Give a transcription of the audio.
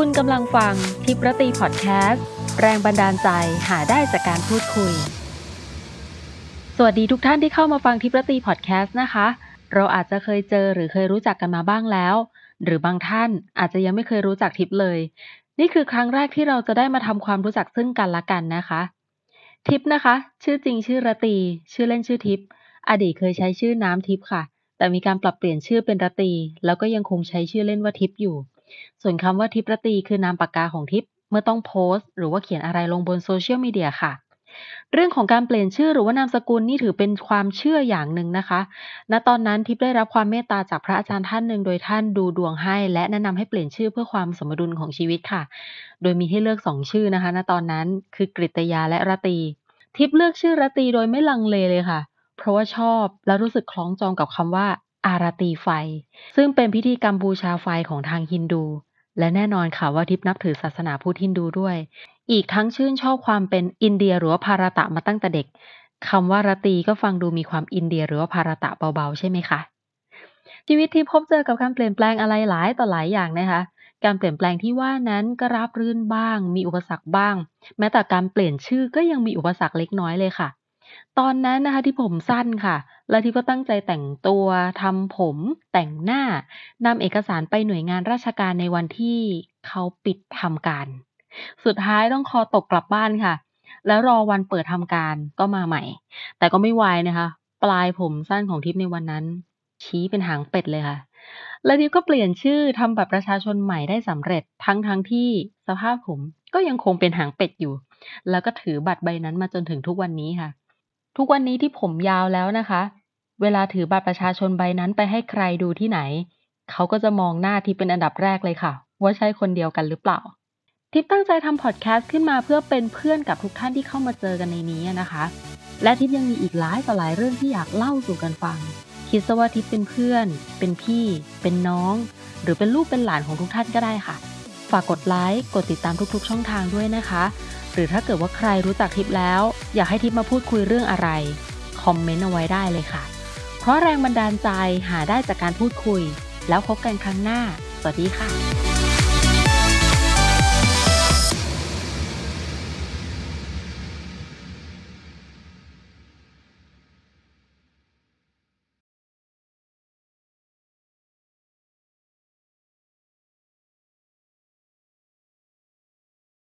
คุณกำลังฟังทิปรตีพอดแคสต์ แรงบันดาลใจหาได้จากการพูดคุย สวัสดีทุกท่านที่เข้ามาฟังทิปรตีพอดแคสต์นะคะ เราอาจจะเคยเจอหรือเคยรู้จักกันมาบ้างแล้ว หรือบางท่านอาจจะยังไม่เคยรู้จักทิปเลย นี่คือครั้งแรกที่เราจะได้มาทำความรู้จักซึ่งกันและกันนะคะ ทิปนะคะ ชื่อจริงชื่อรตี ชื่อเล่นชื่อทิป อดีตเคยใช้ชื่อน้ำทิปค่ะ แต่มีการปรับเปลี่ยนชื่อเป็นรตี แล้วก็ยังคงใช้ชื่อเล่นว่าทิพย์อยู่ ส่วนคำว่าทิพย์รตีคือนามปากกาของทิพย์เมื่อต้องโพสต์ หรือว่าเขียนอะไรลงบนโซเชียลมีเดียค่ะเรื่องของการเปลี่ยนชื่อหรือว่านามสกุลนี่ถือเป็นความเชื่ออย่างหนึ่งนะคะ ณ ตอนนั้นทิพย์ได้รับความเมตตาจากพระอาจารย์ท่านหนึ่งโดยท่านดูดวงให้ และแนะนำให้เปลี่ยนชื่อเพื่อความสมดุลของชีวิตค่ะ โดยมีให้เลือกสองชื่อนะคะ ณ ตอนนั้นคือกฤตยาและรตี ทิพย์เลือกชื่อรตีโดยไม่ลังเลเลยค่ะ เพราะว่าชอบและรู้สึกคล้องจองกับคำว่า อารตีไฟ ซึ่งเป็นพิธีกรรมบูชาไฟของทางฮินดู และแน่นอนค่ะว่าทิพนับถือศาสนาพุทธฮินดูด้วย อีกทั้งชื่นชอบความเป็นอินเดียหรือว่าภารตะมาตั้งแต่เด็กคำว่ารตีก็ฟังดูมีความอินเดียหรือว่าภารตะเบาๆ ใช่ไหมคะชีวิตที่พบเจอกับการเปลี่ยนแปลงอะไรหลายต่อหลายอย่างนะคะ การเปลี่ยนแปลงที่ว่านั้นก็ราบรื่นบ้าง มีอุปสรรคบ้าง แม้แต่การเปลี่ยนชื่อก็ยังมีอุปสรรคเล็กน้อยเลยค่ะ ตอนนั้นนะคะที่ผมสั้นค่ะ และที่ก็ตั้งใจแต่งตัวทำผม แต่งหน้านำเอกสารไปหน่วยงานราชการในวันที่เขาปิดทำการ สุดท้ายต้องคอตกกลับบ้านค่ะ แล้วรอวันเปิดทำการก็มาใหม่ แต่ก็ไม่วายนะคะ ปลายผมสั้นของทิพย์ในวันนั้น ชี้เป็นหางเป็ดเลยค่ะ และทิพย์ก็เปลี่ยนชื่อทำบัตรประชาชนใหม่ได้สำเร็จทั้งทั้งที่สภาพผมก็ยังคงเป็นหางเป็ดอยู่ แล้วก็ถือบัตรใบนั้นมาจนถึงทุกวันนี้ค่ะ ทุกวันนี้ที่ผมยาวแล้วนะคะ เวลาถือบัตรประชาชนใบนั้นไปให้ใครดูที่ไหน เขาก็จะมองหน้าทิพย์เป็นอันดับแรกเลยค่ะ ว่าใช่คนเดียวกันหรือเปล่า ทิพย์ตั้งใจทำพอดแคสต์ขึ้นมาเพื่อเป็นเพื่อนกับทุกท่านที่เข้ามาเจอกันในนี้นะคะ และทิพย์ยังมีอีกหลายต่อหลายเรื่องที่อยากเล่าสู่กันฟัง คิดซะว่าทิพย์เป็นเพื่อน เป็นพี่ เป็นน้อง หรือเป็นลูกเป็นหลานของทุกท่านก็ได้ค่ะ ฝากกดไลค์ กดติดตามทุกๆ ช่องทางด้วยนะคะ หรือถ้าเกิดว่าใครรู้จักทิปแล้ว อยากให้ทิปมาพูดคุยเรื่องอะไร คอมเมนต์เอาไว้ได้เลยค่ะ เพราะแรงบันดาลใจหาได้จากการพูดคุย แล้วพบกันครั้งหน้า สวัสดีค่ะ